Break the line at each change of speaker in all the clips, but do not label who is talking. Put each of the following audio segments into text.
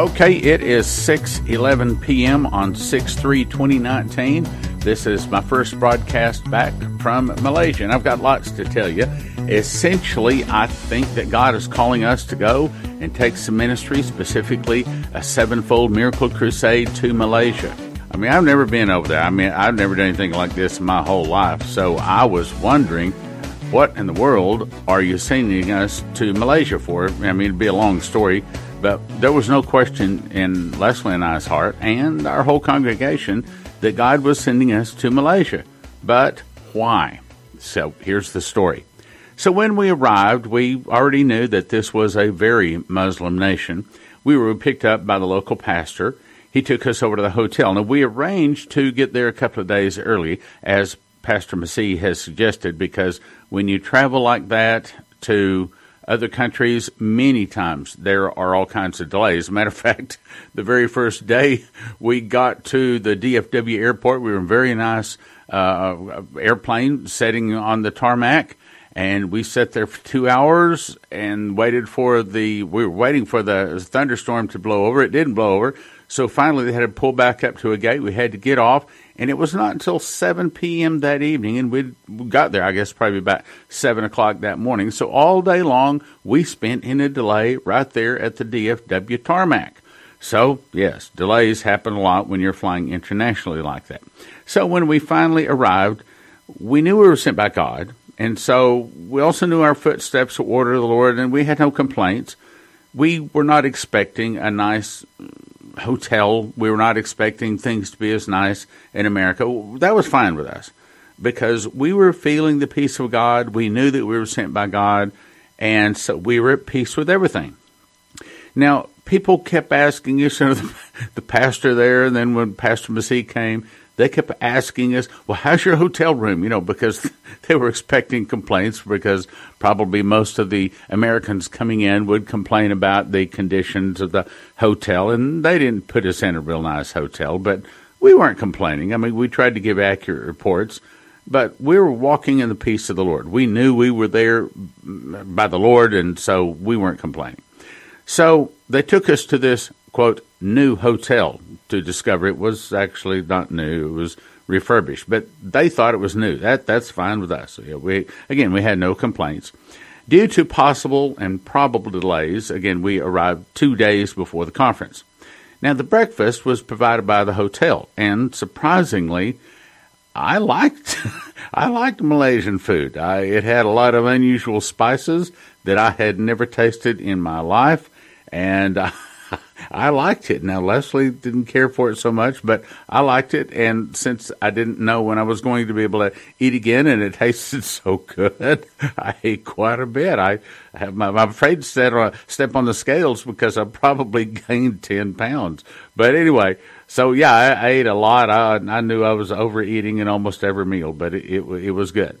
Okay, it is 6:11 p.m. on 6/3/2019. This is my first broadcast back from Malaysia, and I've got lots to tell you. Essentially, I think that God is calling us to go and take some ministry, specifically a sevenfold miracle crusade to Malaysia. I mean, I've never been over there. I mean, I've never done anything like this in my whole life. So I was wondering, what in the world are you sending us to Malaysia for? I mean, it'd be a long story, but there was no question in Leslie and I's heart and our whole congregation that God was sending us to Malaysia. But why? So here's the story. So when we arrived, we already knew that this was a very Muslim nation. We were picked up by the local pastor. He took us over to the hotel. Now, we arranged to get there a couple of days early, as Pastor Massey has suggested, because when you travel like that to other countries, many times there are all kinds of delays. Matter of fact, the very first day we got to the DFW airport, we were in very nice uh, airplane sitting on the tarmac, and we sat there for two hours and waited for the. We were waiting for the thunderstorm to blow over. It didn't blow over, so finally they had to pull back up to a gate. We had to get off, and it was not until 7 p.m. that evening, and we got there, I guess, probably about 7 o'clock that morning. So all day long, we spent in a delay right there at the DFW tarmac. So, yes, delays happen a lot when you're flying internationally like that. So when we finally arrived, we knew we were sent by God, and so we also knew our footsteps were ordered of the Lord, and we had no complaints. We were not expecting a nice hotel. We were not expecting things to be as nice in America. That was fine with us because we were feeling the peace of God. We knew that we were sent by God, and so we were at peace with everything. Now, people kept asking us, you know, the, the pastor there, and then when Pastor Massey came, they kept asking us, well, how's your hotel room? You know, because they were expecting complaints because probably most of the Americans coming in would complain about the conditions of the hotel. And they didn't put us in a real nice hotel, but we weren't complaining. I mean, we tried to give accurate reports, but we were walking in the peace of the Lord. We knew we were there by the Lord, and so we weren't complaining. So they took us to this, quote, new hotel to discover it was actually not new; it was refurbished. But they thought it was new. That that's fine with us. We again we had no complaints. Due to possible and probable delays, again we arrived two days before the conference. Now the breakfast was provided by the hotel, and surprisingly, I liked I liked Malaysian food. I, it had a lot of unusual spices that I had never tasted in my life, and. I liked it. Now Leslie didn't care for it so much, but I liked it. And since I didn't know when I was going to be able to eat again, and it tasted so good, I ate quite a bit. I have my, I'm afraid to step on, uh, step on the scales because I probably gained ten pounds. But anyway, so yeah, I, I ate a lot. I, I knew I was overeating in almost every meal, but it, it, it was good.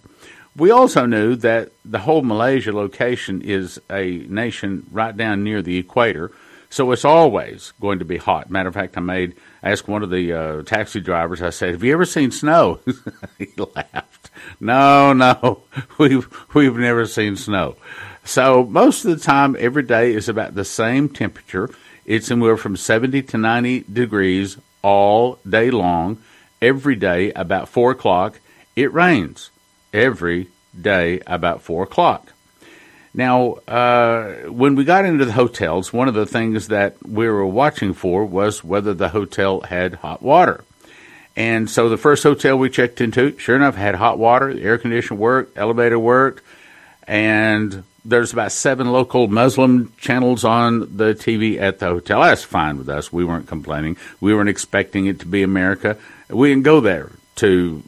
We also knew that the whole Malaysia location is a nation right down near the equator so it's always going to be hot. Matter of fact, I made asked one of the uh, taxi drivers. I said, "Have you ever seen snow?" he laughed. No, no, we've we've never seen snow. So most of the time, every day is about the same temperature. It's anywhere from seventy to ninety degrees all day long. Every day about four o'clock, it rains. Every day about four o'clock. Now, uh, when we got into the hotels, one of the things that we were watching for was whether the hotel had hot water. And so the first hotel we checked into, sure enough, had hot water, air conditioner worked, elevator worked, and there's about seven local Muslim channels on the TV at the hotel. That's fine with us. We weren't complaining. We weren't expecting it to be America. We didn't go there to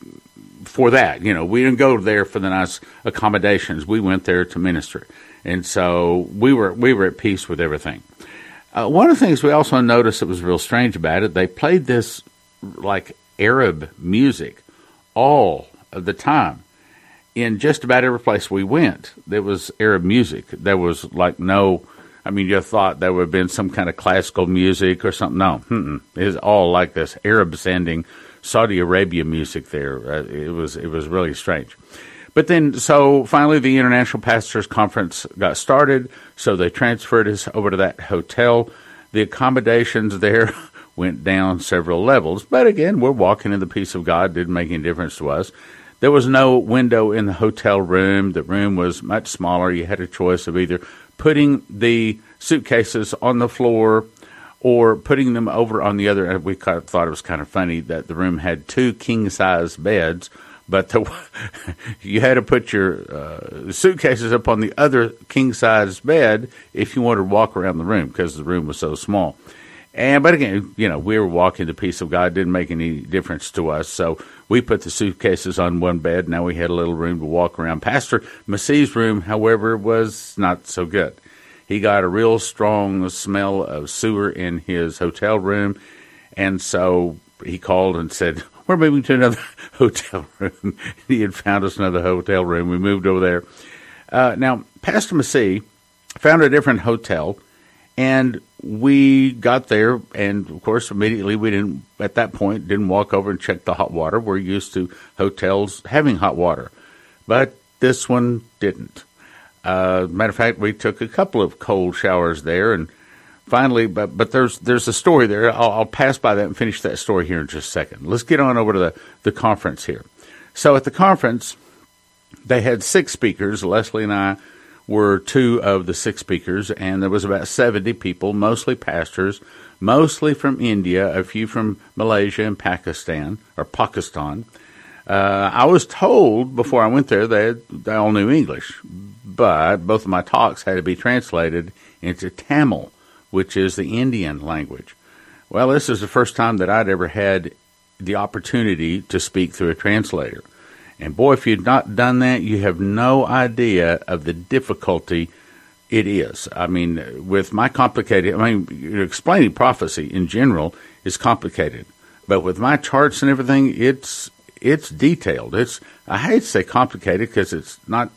for that. You know, we didn't go there for the nice accommodations. We went there to minister, and so we were we were at peace with everything. Uh, one of the things we also noticed that was real strange about it, they played this like Arab music all of the time. In just about every place we went, there was Arab music. There was like no, I mean, you thought there would have been some kind of classical music or something. No, it was all like this Arab sounding Saudi Arabia music there. Uh, it was it was really strange. But then, so finally, the International Pastors Conference got started. So they transferred us over to that hotel. The accommodations there went down several levels, but again, we're walking in the peace of God, didn't make any difference to us. There was no window in the hotel room. The room was much smaller. You had a choice of either putting the suitcases on the floor or putting them over on the other. We thought it was kind of funny that the room had two king size beds, but the, you had to put your uh, suitcases up on the other king size bed if you wanted to walk around the room because the room was so small. And but again, you know, we were walking the peace of God. Didn't make any difference to us. So we put the suitcases on one bed. Now we had a little room to walk around. Pastor Massey's room, however, was not so good. He got a real strong smell of sewer in his hotel room, and so he called and said, "We're moving to another hotel room." he had found us another hotel room. We moved over there. Uh, now, Pastor Massey found a different hotel and we got there, and of course, immediately we didn't, at that point, didn't walk over and check the hot water. We're used to hotels having hot water. But this one didn't. Uh, matter of fact, we took a couple of cold showers there, and finally, but but there's there's a story there. I'll, I'll, pass by that and finish that story here in just a second. Let's get on over to the the conference here. So at the conference, they had six speakers. Leslie and I were two of the six speakers, and there was about 70 people, mostly pastors, mostly from India, a few from Malaysia and Pakistan, or Pakistan. Uh, I was told before I went there they, they all knew English, but both of my talks had to be translated into Tamil, which is the Indian language. Well, this is the first time that I'd ever had the opportunity to speak through a translator. And boy, if you've not done that, you have no idea of the difficulty it is. I mean, with my complicated, I mean, explaining prophecy in general is complicated, but with my charts and everything, it's it's detailed. It's I hate to say complicated because it's not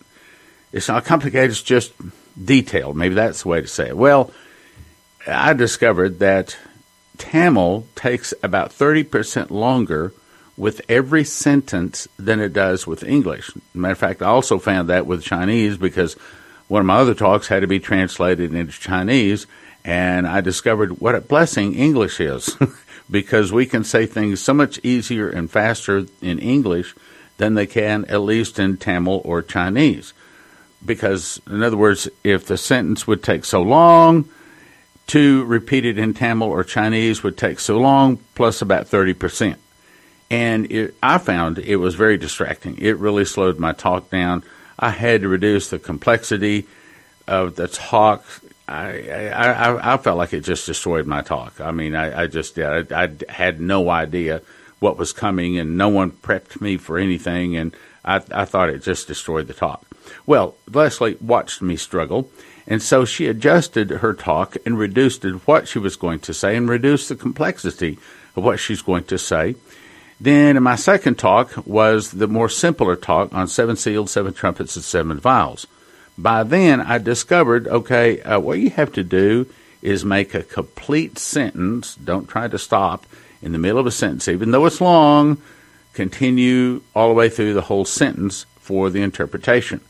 it's not complicated. It's just detailed. Maybe that's the way to say it. Well, I discovered that Tamil takes about thirty percent longer with every sentence than it does with English. Matter of fact, I also found that with Chinese because one of my other talks had to be translated into Chinese, and I discovered what a blessing English is because we can say things so much easier and faster in English than they can at least in Tamil or Chinese. Because, in other words, if the sentence would take so long, to repeat it in Tamil or Chinese would take so long, plus about 30% and it, I found it was very distracting. It really slowed my talk down. I had to reduce the complexity of the talk. I, I, I felt like it just destroyed my talk. I mean, I, I just I, I had no idea what was coming, and no one prepped me for anything, and I, I thought it just destroyed the talk. Well, Leslie watched me struggle, and so she adjusted her talk and reduced what she was going to say and reduced the complexity of what she's going to say. Then my second talk was the more simpler talk on seven seals, seven trumpets, and seven vials. By then, I discovered okay, uh, what you have to do is make a complete sentence. Don't try to stop in the middle of a sentence, even though it's long. Continue all the way through the whole sentence for the interpretation.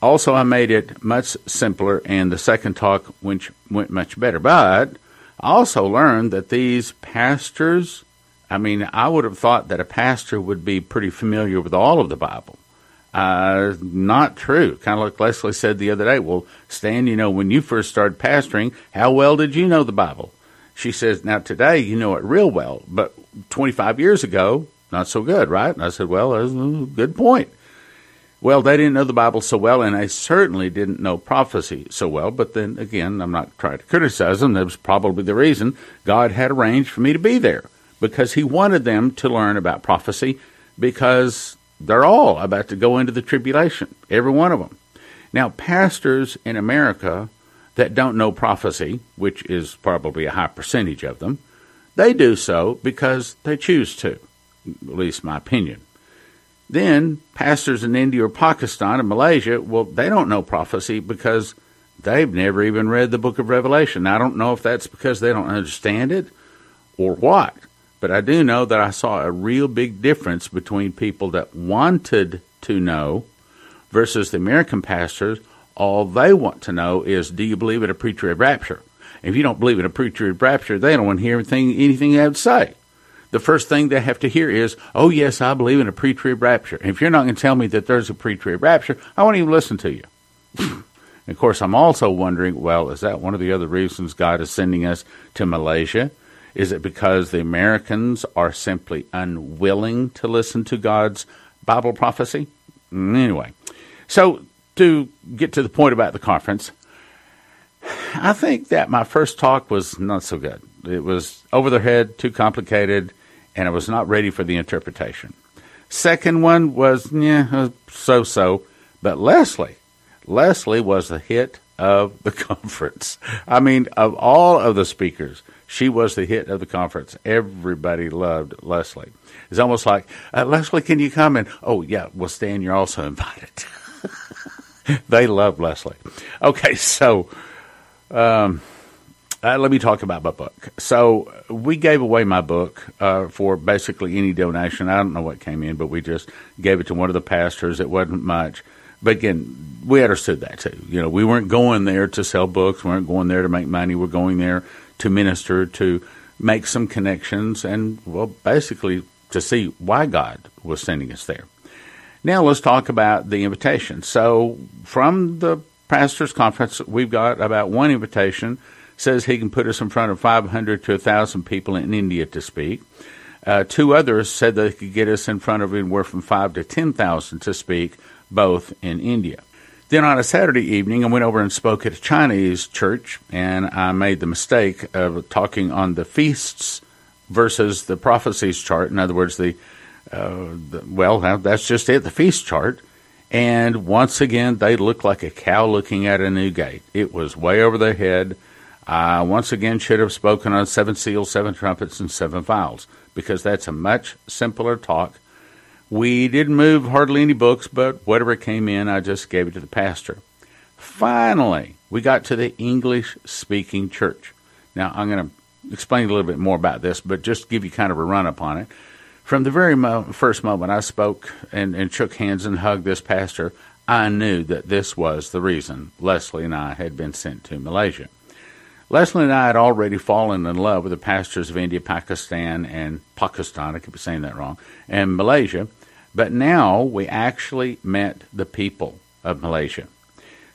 Also, I made it much simpler, and the second talk went, went much better. But I also learned that these pastors I mean, I would have thought that a pastor would be pretty familiar with all of the Bible. Uh, not true. Kind of like Leslie said the other day. Well, Stan, you know, when you first started pastoring, how well did you know the Bible? She says, now today you know it real well, but 25 years ago, not so good, right? And I said, well, that's a good point. Well, they didn't know the Bible so well, and they certainly didn't know prophecy so well. But then again, I'm not trying to criticize them. That was probably the reason God had arranged for me to be there because he wanted them to learn about prophecy because they're all about to go into the tribulation, every one of them. Now, pastors in America that don't know prophecy, which is probably a high percentage of them, they do so because they choose to, at least my opinion. Then, pastors in India or Pakistan and Malaysia, well, they don't know prophecy because they've never even read the book of Revelation. I don't know if that's because they don't understand it or what. But I do know that I saw a real big difference between people that wanted to know versus the American pastors. All they want to know is, do you believe in a pre-trib rapture? If you don't believe in a pre-trib rapture, they don't want to hear anything, anything you have to say. The first thing they have to hear is, oh, yes, I believe in a pre-trib rapture. If you're not going to tell me that there's a pre-trib rapture, I won't even listen to you. of course, I'm also wondering, well, is that one of the other reasons God is sending us to Malaysia? Is it because the Americans are simply unwilling to listen to God's Bible prophecy? Anyway, so to get to the point about the conference, I think that my first talk was not so good. It was over their head, too complicated, and I was not ready for the interpretation. Second one was, yeah, uh, so so. But Leslie, Leslie was the hit of the conference. I mean, of all of the speakers, she was the hit of the conference. Everybody loved Leslie. It's almost like, uh, Leslie, can you come? And, oh, yeah, well, Stan, you're also invited. they love Leslie. Okay, so um, uh, let me talk about my book. So we gave away my book uh, for basically any donation. I don't know what came in, but we just gave it to one of the pastors. It wasn't much. But again, we understood that too. You know, we weren't going there to sell books. We weren't going there to make money. We're going there to minister, to make some connections, and well, basically to see why God was sending us there. Now let's talk about the invitation. So from the pastors conference, we've got about one invitation says he can put us in front of 500 to 1,000 people in India to speak. Uh, two others said they could get us in front of anywhere from five to 10,000 to speak, both in India. Then on a Saturday evening, I went over and spoke at a Chinese church, and I made the mistake of talking on the feasts versus the prophecies chart. In other words, the, uh, the well, that's just it, the feast chart. And once again, they looked like a cow looking at a new gate. It was way over their head. I once again should have spoken on seven seals, seven trumpets, and seven vials because that's a much simpler talk. We didn't move hardly any books, but whatever came in, I just gave it to the pastor. Finally, we got to the English speaking church. Now, I'm going to explain a little bit more about this, but just give you kind of a run up on it. From the very mo- first moment I spoke and, and shook hands and hugged this pastor, I knew that this was the reason Leslie and I had been sent to Malaysia. Leslie and I had already fallen in love with the pastors of India, Pakistan, and Pakistan, I keep saying that wrong, and Malaysia, but now we actually met the people of Malaysia.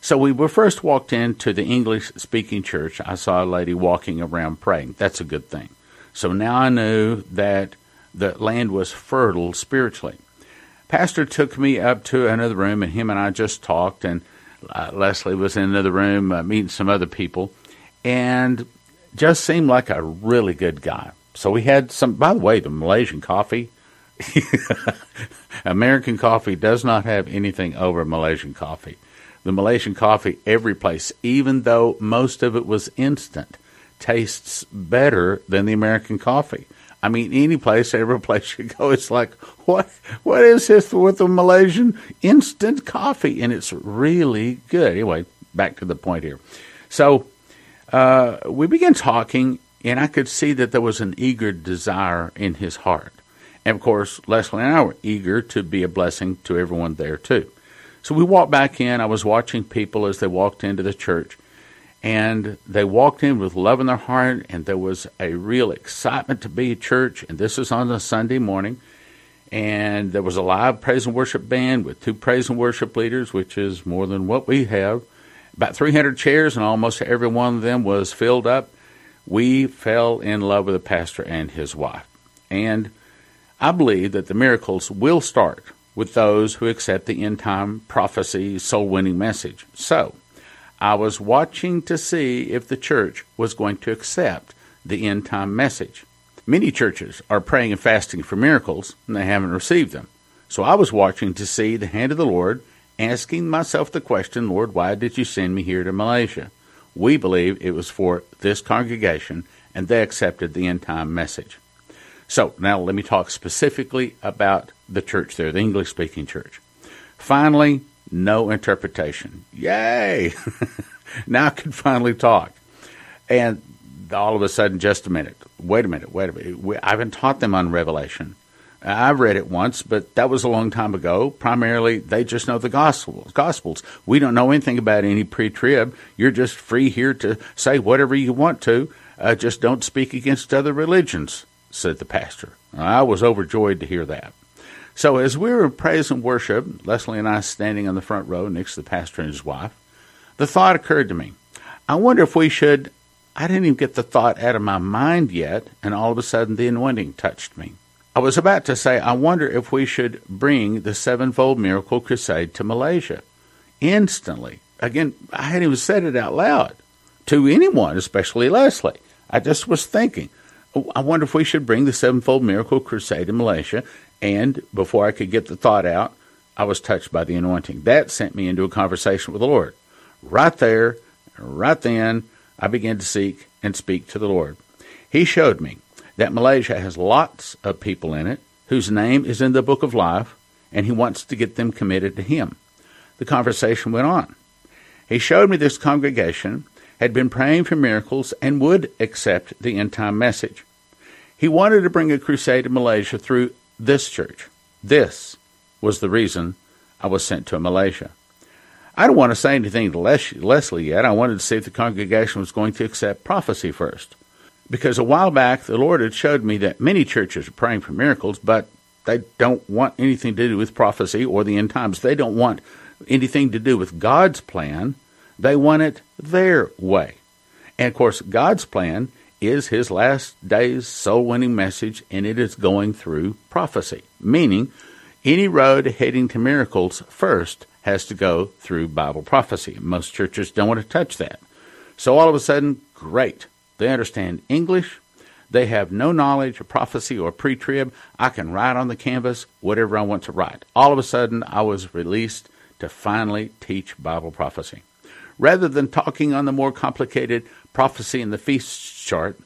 So we were first walked into the English speaking church. I saw a lady walking around praying. That's a good thing. So now I knew that the land was fertile spiritually. Pastor took me up to another room, and him and I just talked. And uh, Leslie was in another room uh, meeting some other people, and just seemed like a really good guy. So we had some. By the way, the Malaysian coffee. American coffee does not have anything over Malaysian coffee. The Malaysian coffee, every place, even though most of it was instant, tastes better than the American coffee. I mean, any place, every place you go, it's like, what? What is this with the Malaysian instant coffee? And it's really good. Anyway, back to the point here. So uh, we began talking, and I could see that there was an eager desire in his heart. And of course, Leslie and I were eager to be a blessing to everyone there too. So we walked back in. I was watching people as they walked into the church, and they walked in with love in their heart, and there was a real excitement to be at church. And this is on a Sunday morning, and there was a live praise and worship band with two praise and worship leaders, which is more than what we have. About 300 chairs, and almost every one of them was filled up. We fell in love with the pastor and his wife. And I believe that the miracles will start with those who accept the end time prophecy soul winning message. So, I was watching to see if the church was going to accept the end time message. Many churches are praying and fasting for miracles, and they haven't received them. So I was watching to see the hand of the Lord, asking myself the question, Lord, why did you send me here to Malaysia? We believe it was for this congregation, and they accepted the end time message. So now let me talk specifically about the church there, the English speaking church. Finally, no interpretation. Yay! now I can finally talk. And all of a sudden, just a minute. Wait a minute. Wait a minute. I haven't taught them on Revelation. I've read it once, but that was a long time ago. Primarily, they just know the Gospels. Gospels. We don't know anything about any pre-trib. You're just free here to say whatever you want to. Uh, just don't speak against other religions," said the pastor. I was overjoyed to hear that. So as we were in praise and worship, Leslie and I standing in the front row next to the pastor and his wife, the thought occurred to me. I wonder if we should. I didn't even get the thought out of my mind yet, and all of a sudden the anointing touched me. I was about to say, I wonder if we should bring the Sevenfold Miracle Crusade to Malaysia. Instantly. Again, I hadn't even said it out loud to anyone, especially Leslie. I just was thinking, Oh, I wonder if we should bring the Sevenfold Miracle Crusade to Malaysia. And before I could get the thought out, I was touched by the anointing. That sent me into a conversation with the Lord. Right there, right then, I began to seek and speak to the Lord. He showed me that Malaysia has lots of people in it whose name is in the book of life, and he wants to get them committed to him. The conversation went on. He showed me this congregation had been praying for miracles and would accept the end time message. He wanted to bring a crusade to Malaysia through this church. This was the reason I was sent to Malaysia. I don't want to say anything to Les- Leslie yet. I wanted to see if the congregation was going to accept prophecy first. Because a while back, the Lord had showed me that many churches are praying for miracles, but they don't want anything to do with prophecy or the end times. They don't want anything to do with God's plan. They want it their way. And of course, God's plan is his last days soul winning message, and it is going through prophecy, meaning any road heading to miracles first has to go through Bible prophecy. Most churches don't want to touch that. So all of a sudden, great. They understand English. They have no knowledge of prophecy or pre trib. I can write on the canvas whatever I want to write. All of a sudden, I was released to finally teach Bible prophecy. Rather than talking on the more complicated prophecy in the feast chart,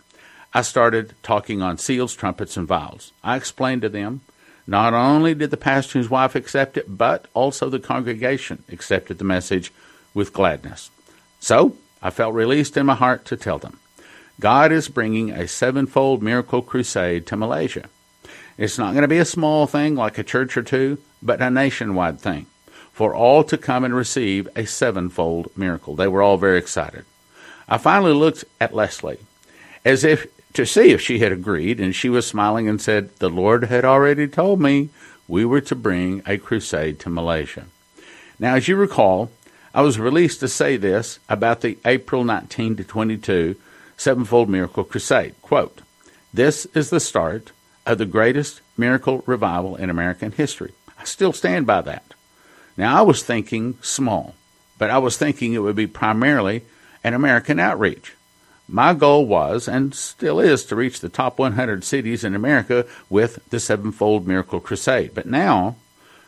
I started talking on seals, trumpets, and vials. I explained to them not only did the pastor and his wife accept it, but also the congregation accepted the message with gladness. So I felt released in my heart to tell them. God is bringing a sevenfold miracle crusade to Malaysia. It's not going to be a small thing like a church or two, but a nationwide thing for all to come and receive a sevenfold miracle. They were all very excited. I finally looked at Leslie as if to see if she had agreed, and she was smiling and said, The Lord had already told me we were to bring a crusade to Malaysia. Now, as you recall, I was released to say this about the April 19 to 22 Sevenfold Miracle Crusade. Quote, This is the start of the greatest miracle revival in American history. I still stand by that. Now, I was thinking small, but I was thinking it would be primarily an American outreach. My goal was, and still is, to reach the top 100 cities in America with the Sevenfold Miracle Crusade. But now,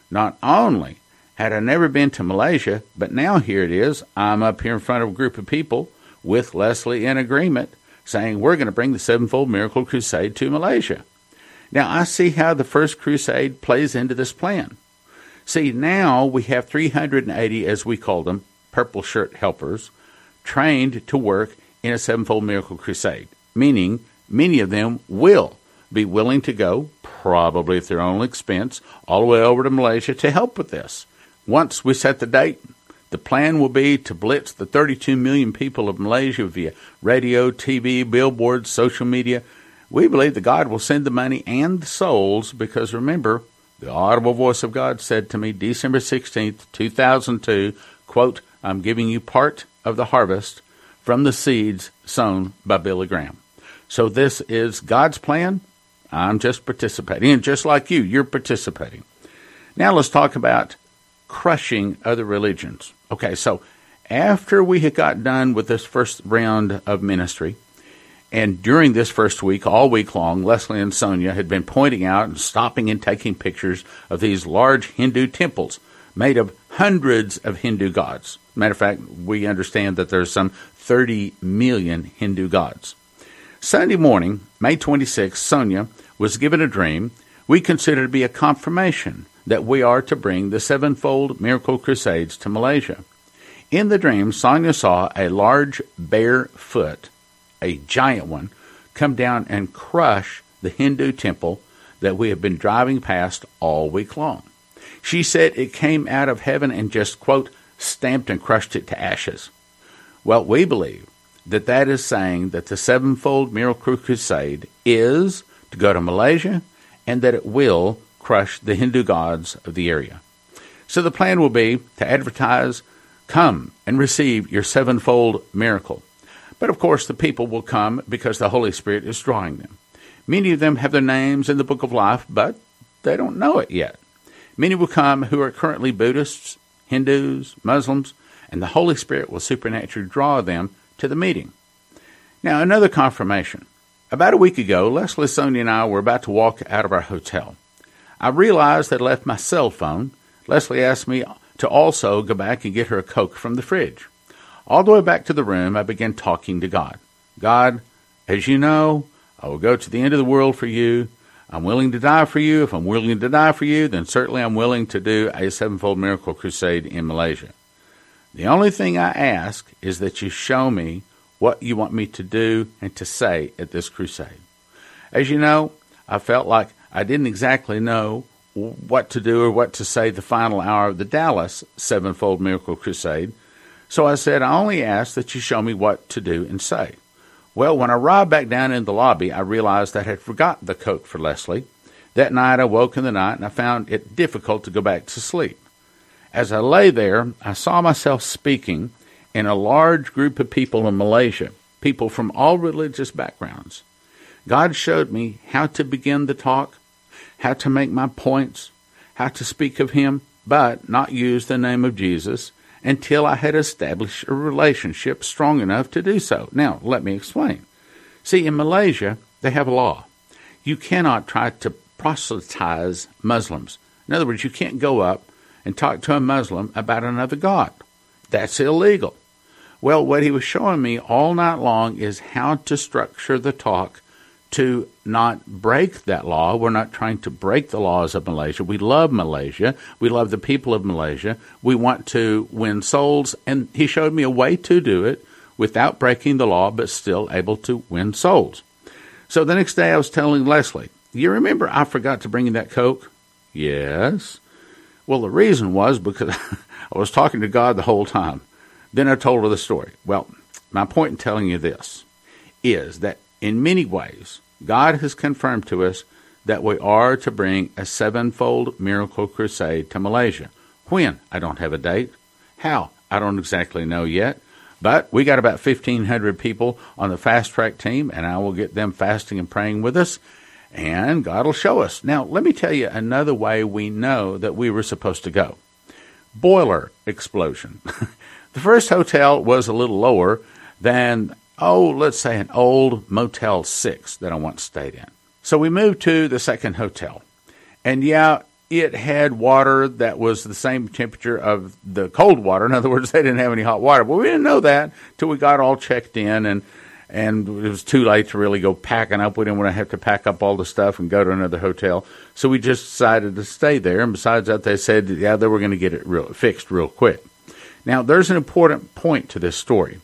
not only had I never been to Malaysia, but now here it is. I'm up here in front of a group of people with Leslie in agreement, saying we're going to bring the Sevenfold Miracle Crusade to Malaysia. Now, I see how the first crusade plays into this plan. See, now we have 380, as we call them, purple shirt helpers, trained to work in a sevenfold miracle crusade, meaning many of them will be willing to go, probably at their own expense, all the way over to Malaysia to help with this. Once we set the date, the plan will be to blitz the 32 million people of Malaysia via radio, TV, billboards, social media. We believe that God will send the money and the souls because remember, the audible voice of God said to me December 16th, 2002, quote, I'm giving you part of the harvest from the seeds sown by Billy Graham. So this is God's plan. I'm just participating. And just like you, you're participating. Now let's talk about crushing other religions. Okay, so after we had got done with this first round of ministry, and during this first week, all week long, Leslie and Sonia had been pointing out and stopping and taking pictures of these large Hindu temples made of hundreds of Hindu gods. Matter of fact, we understand that there's some 30 million Hindu gods. Sunday morning, May 26, Sonia was given a dream we consider to be a confirmation that we are to bring the sevenfold miracle crusades to Malaysia. In the dream, Sonia saw a large bare foot, a giant one, come down and crush the Hindu temple that we have been driving past all week long. She said it came out of heaven and just, quote, stamped and crushed it to ashes. Well, we believe that that is saying that the sevenfold miracle crusade is to go to Malaysia and that it will crush the Hindu gods of the area. So the plan will be to advertise, come and receive your sevenfold miracle. But of course, the people will come because the Holy Spirit is drawing them. Many of them have their names in the book of life, but they don't know it yet. Many will come who are currently Buddhists, Hindus, Muslims, and the Holy Spirit will supernaturally draw them to the meeting. Now, another confirmation. About a week ago, Leslie, Sonia, and I were about to walk out of our hotel. I realized that I left my cell phone. Leslie asked me to also go back and get her a Coke from the fridge. All the way back to the room, I began talking to God. God, as you know, I will go to the end of the world for you. I'm willing to die for you. If I'm willing to die for you, then certainly I'm willing to do a sevenfold miracle crusade in Malaysia. The only thing I ask is that you show me what you want me to do and to say at this crusade. As you know, I felt like I didn't exactly know what to do or what to say the final hour of the Dallas Sevenfold Miracle Crusade, so I said, I only ask that you show me what to do and say. Well, when I arrived back down in the lobby, I realized I had forgotten the Coke for Leslie. That night I woke in the night and I found it difficult to go back to sleep. As I lay there, I saw myself speaking in a large group of people in Malaysia, people from all religious backgrounds. God showed me how to begin the talk, how to make my points, how to speak of Him, but not use the name of Jesus until I had established a relationship strong enough to do so. Now, let me explain. See, in Malaysia, they have a law. You cannot try to proselytize Muslims. In other words, you can't go up and talk to a Muslim about another God. That's illegal. Well, what he was showing me all night long is how to structure the talk to not break that law. We're not trying to break the laws of Malaysia. We love Malaysia. We love the people of Malaysia. We want to win souls. And he showed me a way to do it without breaking the law, but still able to win souls. So the next day I was telling Leslie, You remember I forgot to bring you that Coke? Yes. Well, the reason was because I was talking to God the whole time. Then I told her the story. Well, my point in telling you this is that in many ways, God has confirmed to us that we are to bring a sevenfold miracle crusade to Malaysia. When? I don't have a date. How? I don't exactly know yet. But we got about 1,500 people on the fast track team, and I will get them fasting and praying with us, and God will show us. Now, let me tell you another way we know that we were supposed to go boiler explosion. the first hotel was a little lower than oh, let's say an old Motel 6 that I once stayed in. So we moved to the second hotel. And yeah, it had water that was the same temperature of the cold water. In other words, they didn't have any hot water. But we didn't know that till we got all checked in and and it was too late to really go packing up. We didn't want to have to pack up all the stuff and go to another hotel. So we just decided to stay there. And besides that, they said, yeah, they were going to get it real, fixed real quick. Now, there's an important point to this story.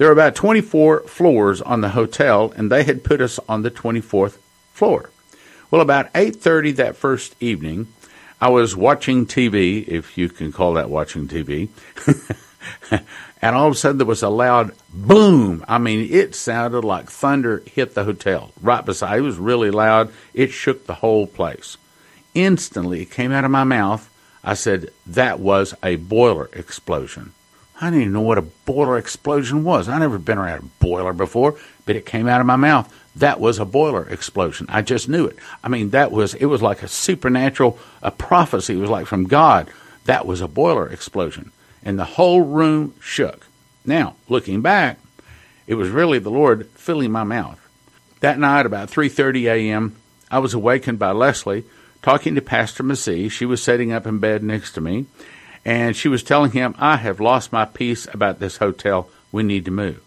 There were about 24 floors on the hotel, and they had put us on the 24th floor. Well, about 8:30 that first evening, I was watching TV, if you can call that watching TV. and all of a sudden there was a loud boom. I mean, it sounded like thunder hit the hotel right beside. It was really loud. It shook the whole place. Instantly, it came out of my mouth. I said, "That was a boiler explosion." I didn't even know what a boiler explosion was. I never been around a boiler before, but it came out of my mouth. That was a boiler explosion. I just knew it. I mean, that was it was like a supernatural a prophecy. It was like from God. That was a boiler explosion, and the whole room shook. Now, looking back, it was really the Lord filling my mouth. That night, about 3:30 a.m., I was awakened by Leslie talking to Pastor Massey. She was sitting up in bed next to me, and she was telling him, I have lost my peace about this hotel. We need to move.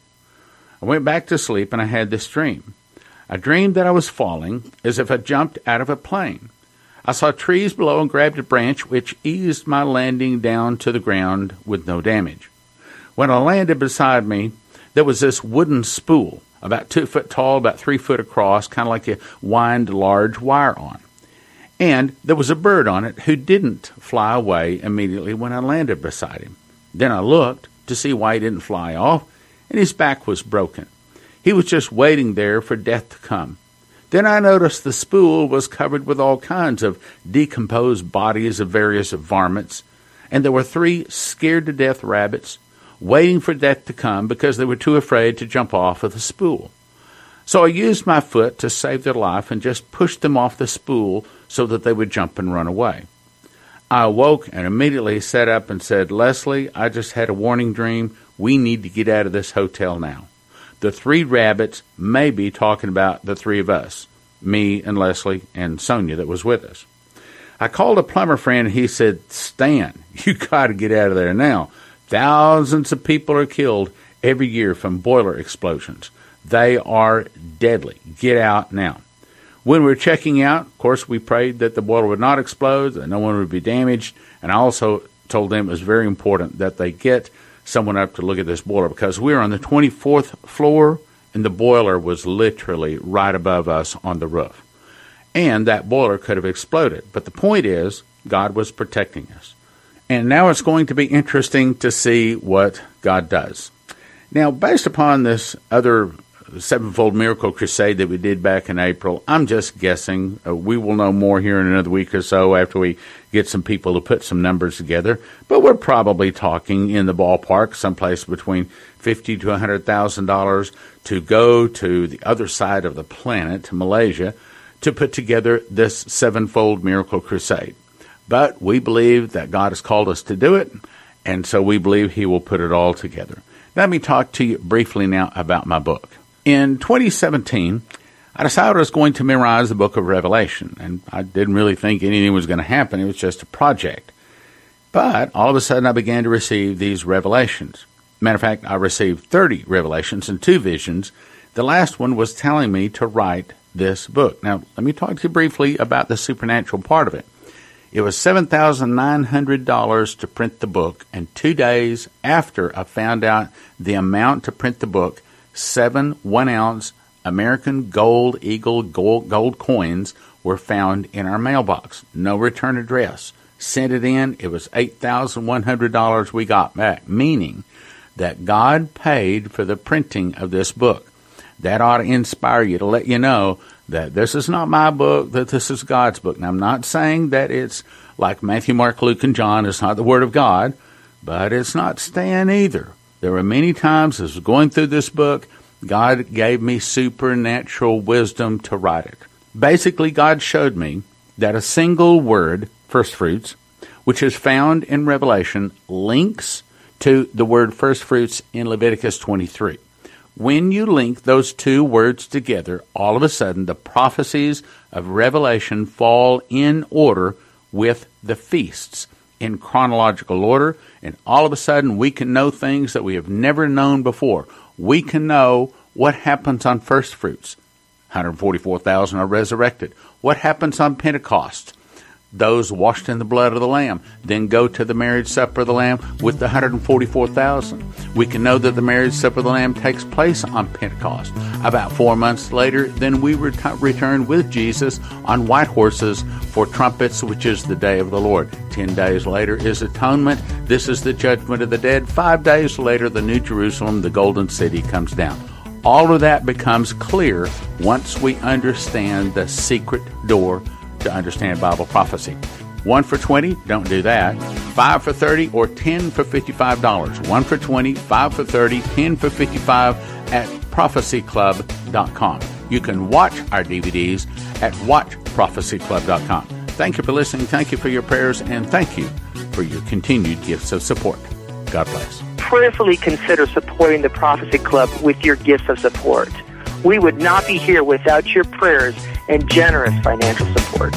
I went back to sleep and I had this dream. I dreamed that I was falling as if I jumped out of a plane. I saw trees below and grabbed a branch which eased my landing down to the ground with no damage. When I landed beside me, there was this wooden spool, about two foot tall, about three foot across, kind of like you wind large wire on. And there was a bird on it who didn't fly away immediately when I landed beside him. Then I looked to see why he didn't fly off, and his back was broken. He was just waiting there for death to come. Then I noticed the spool was covered with all kinds of decomposed bodies of various varmints, and there were three scared to death rabbits waiting for death to come because they were too afraid to jump off of the spool. So I used my foot to save their life and just pushed them off the spool so that they would jump and run away. I awoke and immediately sat up and said, Leslie, I just had a warning dream. We need to get out of this hotel now. The three rabbits may be talking about the three of us, me and Leslie and Sonia that was with us. I called a plumber friend and he said, Stan, you got to get out of there now. Thousands of people are killed every year from boiler explosions. They are deadly. Get out now. When we were checking out, of course, we prayed that the boiler would not explode, that no one would be damaged, and I also told them it was very important that they get someone up to look at this boiler because we were on the 24th floor and the boiler was literally right above us on the roof. And that boiler could have exploded. But the point is, God was protecting us. And now it's going to be interesting to see what God does. Now, based upon this other sevenfold miracle crusade that we did back in April. I'm just guessing. Uh, we will know more here in another week or so after we get some people to put some numbers together. But we're probably talking in the ballpark, someplace between fifty to hundred thousand dollars to go to the other side of the planet, to Malaysia, to put together this sevenfold miracle crusade. But we believe that God has called us to do it, and so we believe He will put it all together. Let me talk to you briefly now about my book. In 2017, I decided I was going to memorize the book of Revelation, and I didn't really think anything was going to happen. It was just a project. But all of a sudden, I began to receive these revelations. Matter of fact, I received 30 revelations and two visions. The last one was telling me to write this book. Now, let me talk to you briefly about the supernatural part of it. It was $7,900 to print the book, and two days after I found out the amount to print the book, seven one ounce American Gold Eagle gold, gold coins were found in our mailbox. No return address. Sent it in. It was $8,100 we got back, meaning that God paid for the printing of this book. That ought to inspire you to let you know that this is not my book, that this is God's book. Now, I'm not saying that it's like Matthew, Mark, Luke, and John. It's not the Word of God, but it's not Stan either. There were many times as going through this book, God gave me supernatural wisdom to write it. Basically, God showed me that a single word, first fruits, which is found in Revelation, links to the word first fruits in Leviticus 23. When you link those two words together, all of a sudden the prophecies of Revelation fall in order with the feasts in chronological order, and all of a sudden we can know things that we have never known before. We can know what happens on first fruits. 144,000 are resurrected. What happens on Pentecost? Those washed in the blood of the Lamb. Then go to the marriage supper of the Lamb with the 144,000. We can know that the marriage supper of the Lamb takes place on Pentecost. About four months later, then we ret- return with Jesus on white horses for trumpets, which is the day of the Lord. Ten days later is atonement. This is the judgment of the dead. Five days later, the New Jerusalem, the golden city, comes down. All of that becomes clear once we understand the secret door to understand Bible prophecy. One for 20, don't do that. Five for 30 or 10 for $55. One for 20, five for 30, 10 for 55 at prophecyclub.com. You can watch our DVDs at watchprophecyclub.com. Thank you for listening. Thank you for your prayers and thank you for your continued gifts of support. God bless.
Prayerfully consider supporting the Prophecy Club with your gifts of support. We would not be here without your prayers and generous financial support.